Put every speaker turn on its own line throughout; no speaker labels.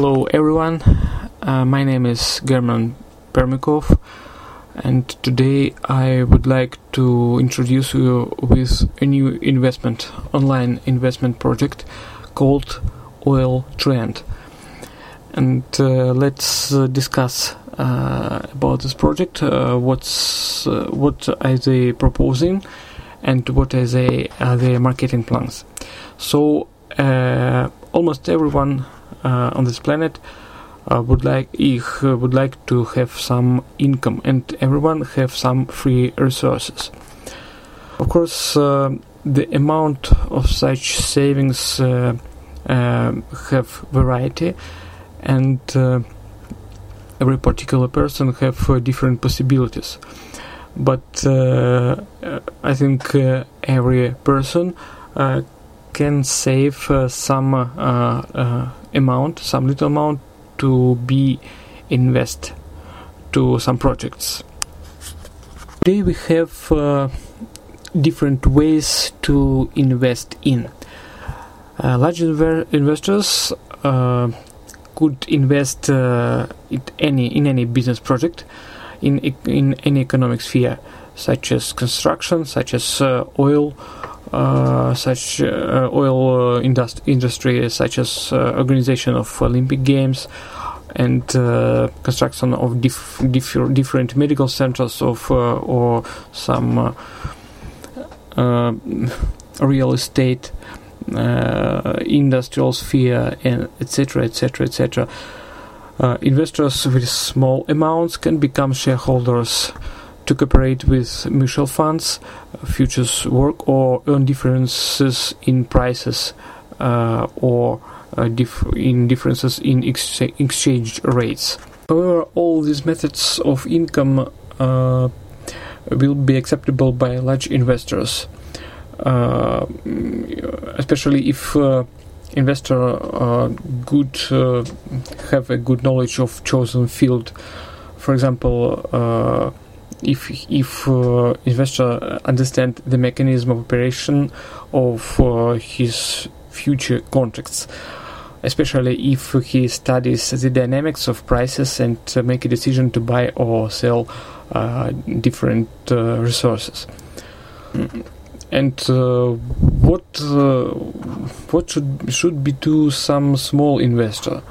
Hello everyone, uh, my name is German Permikov and today I would like to introduce you with a new investment, online investment project called Oil Trend. And uh, let's uh, discuss uh, about this project, uh, what's, uh, what are they proposing and what are, they, are their marketing plans. So almost everyone on this planet uh, would like ich uh, would like to have some income and everyone have some free resources. Of course uh, the amount of such savings uh, uh, have variety and uh, every particular person have different possibilities. But I think every person can save some amount some little amount to be invest to some projects. Today we have uh, different ways to invest in. Uh, large inver- investors uh, could invest uh, in any in any business project in in any economic sphere, such as construction, such as uh, oil, uh, such uh, oil uh, indust- industry, such as uh, organization of Olympic Games and uh, construction of dif- dif- different medical centers of uh, or some real estate, industrial sphere, and etc. etc. etc. investors with small amounts can become shareholders to cooperate with mutual funds, futures work, or earn differences in prices uh, or uh, dif- in differences in ex- exchange rates. However, all these methods of income uh, will be acceptable by large investors, uh, especially if uh, investor uh, good have a good knowledge of chosen field. For example if if uh, investor understand the mechanism of operation of uh, his future contracts. Especially if he studies the dynamics of prices and uh, make a decision to buy or sell uh, different uh, resources. And uh, what what should should be to some small investor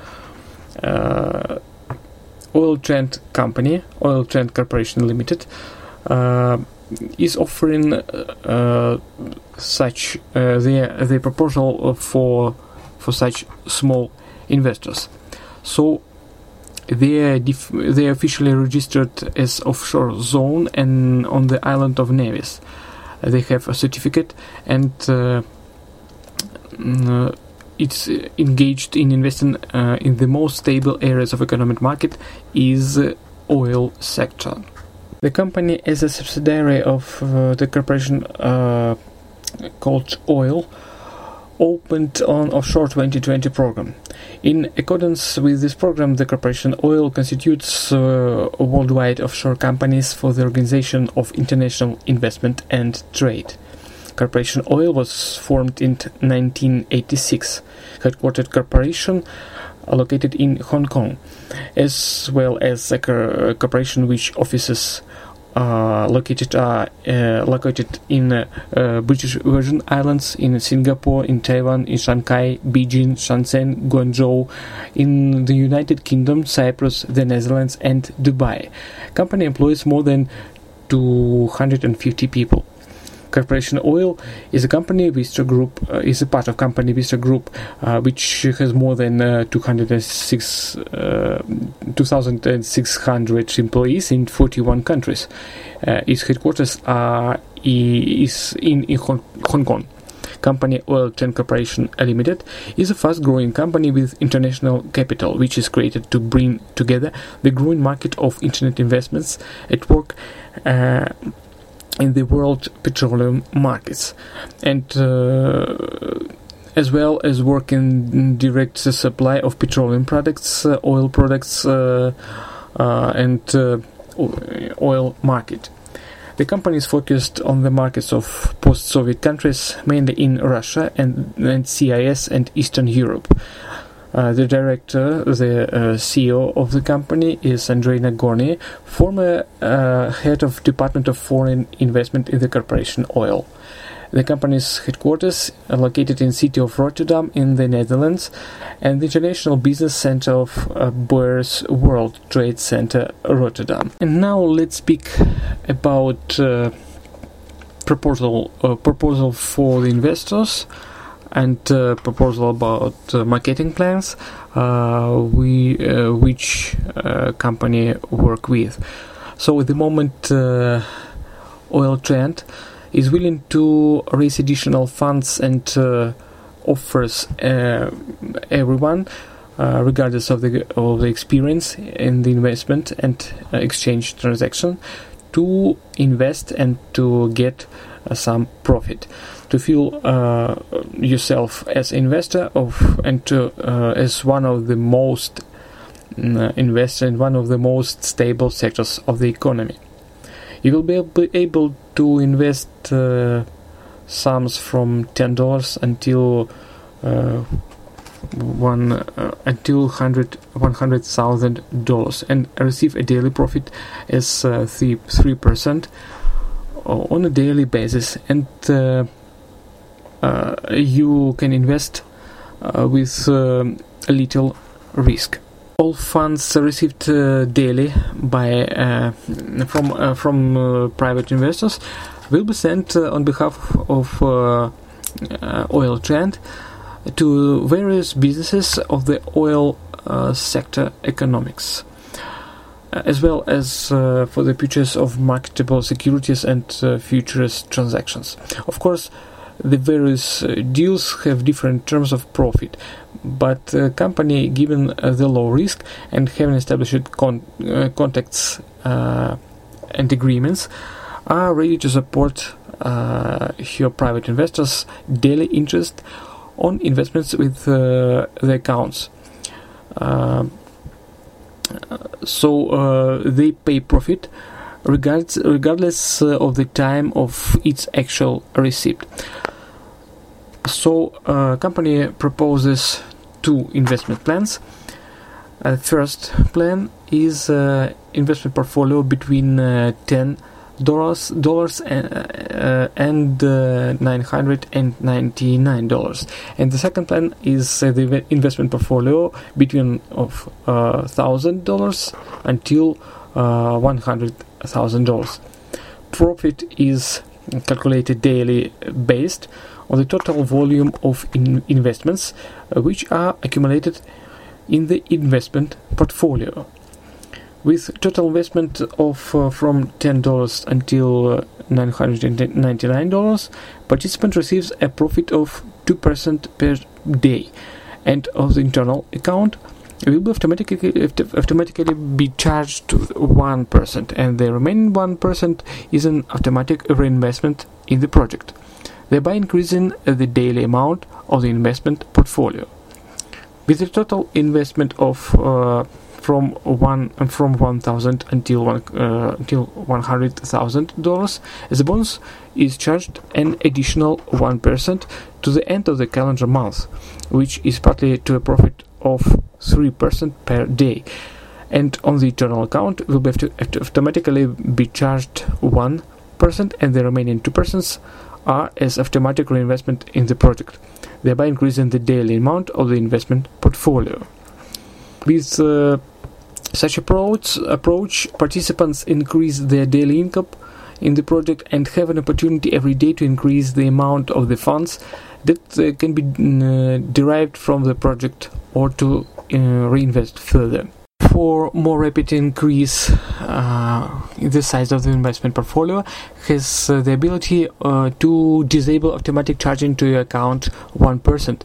Oil Trend Company, Oil Trend Corporation Limited, uh, is offering uh, such uh, their their proposal for for such small investors. So they are they officially registered as offshore zone and on the island of Nevis. They have a certificate and uh, mm, it's uh, engaged in investing uh, in the most stable areas of economic market is uh, oil sector. The company is a subsidiary of uh, the corporation uh, called Oil, opened on offshore 2020 program. In accordance with this program, the corporation Oil constitutes uh, worldwide offshore companies for the organization of international investment and trade. Corporation Oil was formed in 1986, headquartered corporation located in Hong Kong, as well as a corporation which offices uh, located uh, uh, located in uh, British Virgin Islands, in Singapore, in Taiwan, in Shanghai, Beijing, Shenzhen, Guangzhou, in the United Kingdom, Cyprus, the Netherlands, and Dubai. Company employs more than 250 people. Corporation Oil is a company Vistra Group uh, is a part of company Vistra Group, uh, which has more than uh, 206 uh, 2,600 employees in 41 countries. Uh, its headquarters are is in, in Hong, Hong Kong. Company Oil Chain Corporation Limited is a fast-growing company with international capital, which is created to bring together the growing market of internet investments at work uh, in the world petroleum markets and uh, as well as work in direct supply of petroleum products, uh, oil products, uh, and oil market. The company is focused on the markets of post-Soviet countries, mainly in Russia and, and CIS and Eastern Europe. Uh, the director, the uh, CEO of the company is Andrei Nagorny, former uh, head of Department of Foreign Investment in the corporation Oil. The company's headquarters are located in city of Rotterdam in the Netherlands and the international business center of uh, Beurs World Trade Center Rotterdam. And now let's speak about uh, proposal uh, proposal for the investors and uh, proposal about uh, marketing plans uh, we which company work with. So at the moment oil trend is willing to raise additional funds and offers everyone uh, regardless of the of the experience in the investment and uh, exchange transaction to invest and to get some profit. To feel uh, yourself as investor of and to, uh, as one of the most uh, investor in one of the most stable sectors of the economy. You will be able to invest uh, sums from ten dollars until uh, one uh, until hundred one hundred thousand dollars and receive a daily profit as uh, three percent on a daily basis. And uh, uh, you can invest uh, with a little risk. All funds received daily by from from private investors will be sent on behalf of oil trend to various businesses of the oil uh, sector economics, uh, as well as uh, for the purchase of marketable securities and uh, futures transactions. Of course, the various uh, deals have different terms of profit, but the company, given uh, the low risk and having established con- contacts and agreements, are ready to support your private investors' daily interest on investments with uh, the accounts. Uh, so uh, they pay profit regards, regardless of the time of its actual receipt. So, uh, company proposes two investment plans. Uh, first plan is uh, investment portfolio between 10 dollars dollars uh, and uh, 999 dollars. And the second plan is uh, the investment portfolio between of thousand dollars until one hundred thousand dollars. Profit is calculated daily based on the total volume of in investments uh, which are accumulated in the investment portfolio with total investment of uh, from $10 until uh, $999 participant receives a profit of 2% per day. And of the internal account will be automatically automatically be charged to 1% and the remaining 1% is an automatic reinvestment in the project thereby increasing the daily amount of the investment portfolio. With a total investment of uh, from one from one thousand until one uh, until one hundred thousand dollars. The bonus is charged an additional one percent to the end of the calendar month, which is partly to a profit of three percent per day. And on the internal account will be automatically be charged one percent, and the remaining two percent are as automatic reinvestment in the project, thereby increasing the daily amount of the investment portfolio. With uh, such approach, approach participants increase their daily income in the project and have an opportunity every day to increase the amount of the funds that uh, can be uh, derived from the project or to uh, reinvest further. For more rapid increase uh, in the size of the investment portfolio, has uh, the ability uh, to disable automatic charging to your account 1%,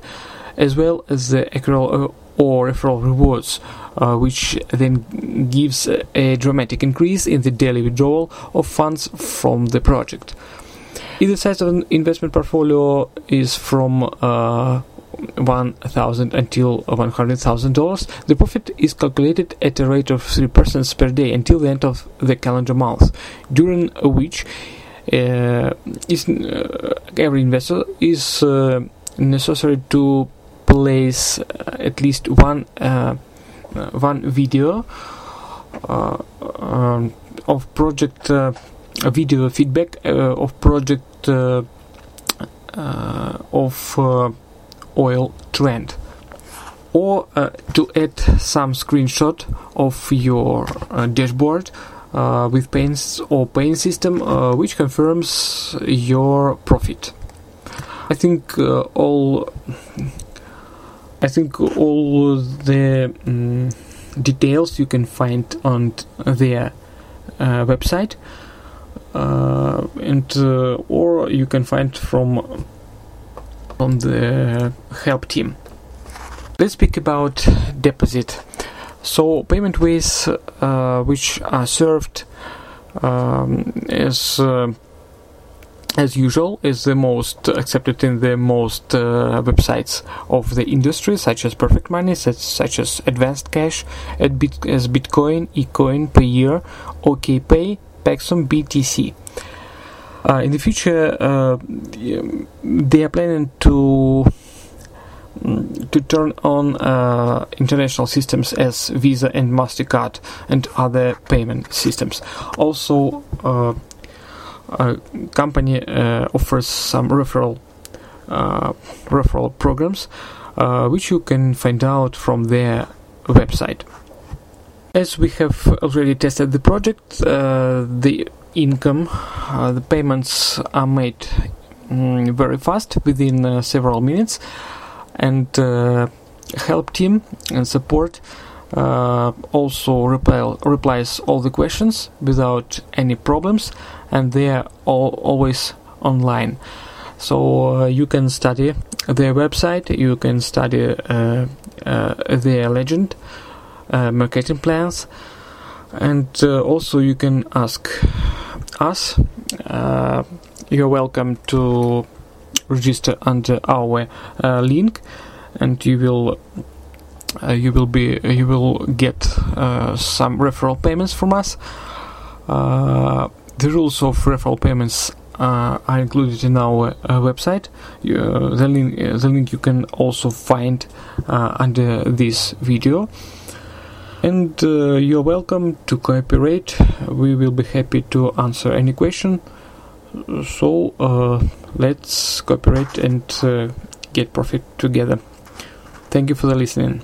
as well as the accrual or referral rewards, uh, which then gives a dramatic increase in the daily withdrawal of funds from the project. The size of an investment portfolio is from uh, 1000 until $100,000, the profit is calculated at a rate of 3% per day until the end of the calendar month, during which uh, uh, every investor is uh, necessary to place uh, at least one uh, one video uh, um, of project video feedback of project of oil trend. Or uh, to add some screenshot of your uh, dashboard uh, with pains or pain system which confirms your profit. I think all I think all the um, details you can find on their uh, website, uh, and uh, or you can find from from the help team. Let's speak about deposit. So payment ways uh, which are served um, as as usual, is the most accepted in the most uh, websites of the industry, such as Perfect Money, such, such as Advanced Cash, at Bit- as Bitcoin, eCoin, Payeer, OKPay, Paxful, BTC. Uh, in the future, uh, they are planning to mm, to turn on uh, international systems as Visa and Mastercard and other payment systems. Also, uh, company uh, offers some referral uh, referral programs, uh, which you can find out from their website. As we have already tested the project, the income, the payments are made mm, very fast within uh, several minutes and uh, help team and support uh, also reply, replies all the questions without any problems and they are all, always online. So uh, you can study their website you can study uh, uh, their legend uh, marketing plans and also you can ask us. You're welcome to register under our link and you will uh, you will be uh, you will get uh, some referral payments from us. the rules of referral payments uh, are included in our uh, website. Uh, the link, the link you can also find under this video. And you're welcome to cooperate. We will be happy to answer any question. So let's cooperate and get profit together. Thank you for the listening.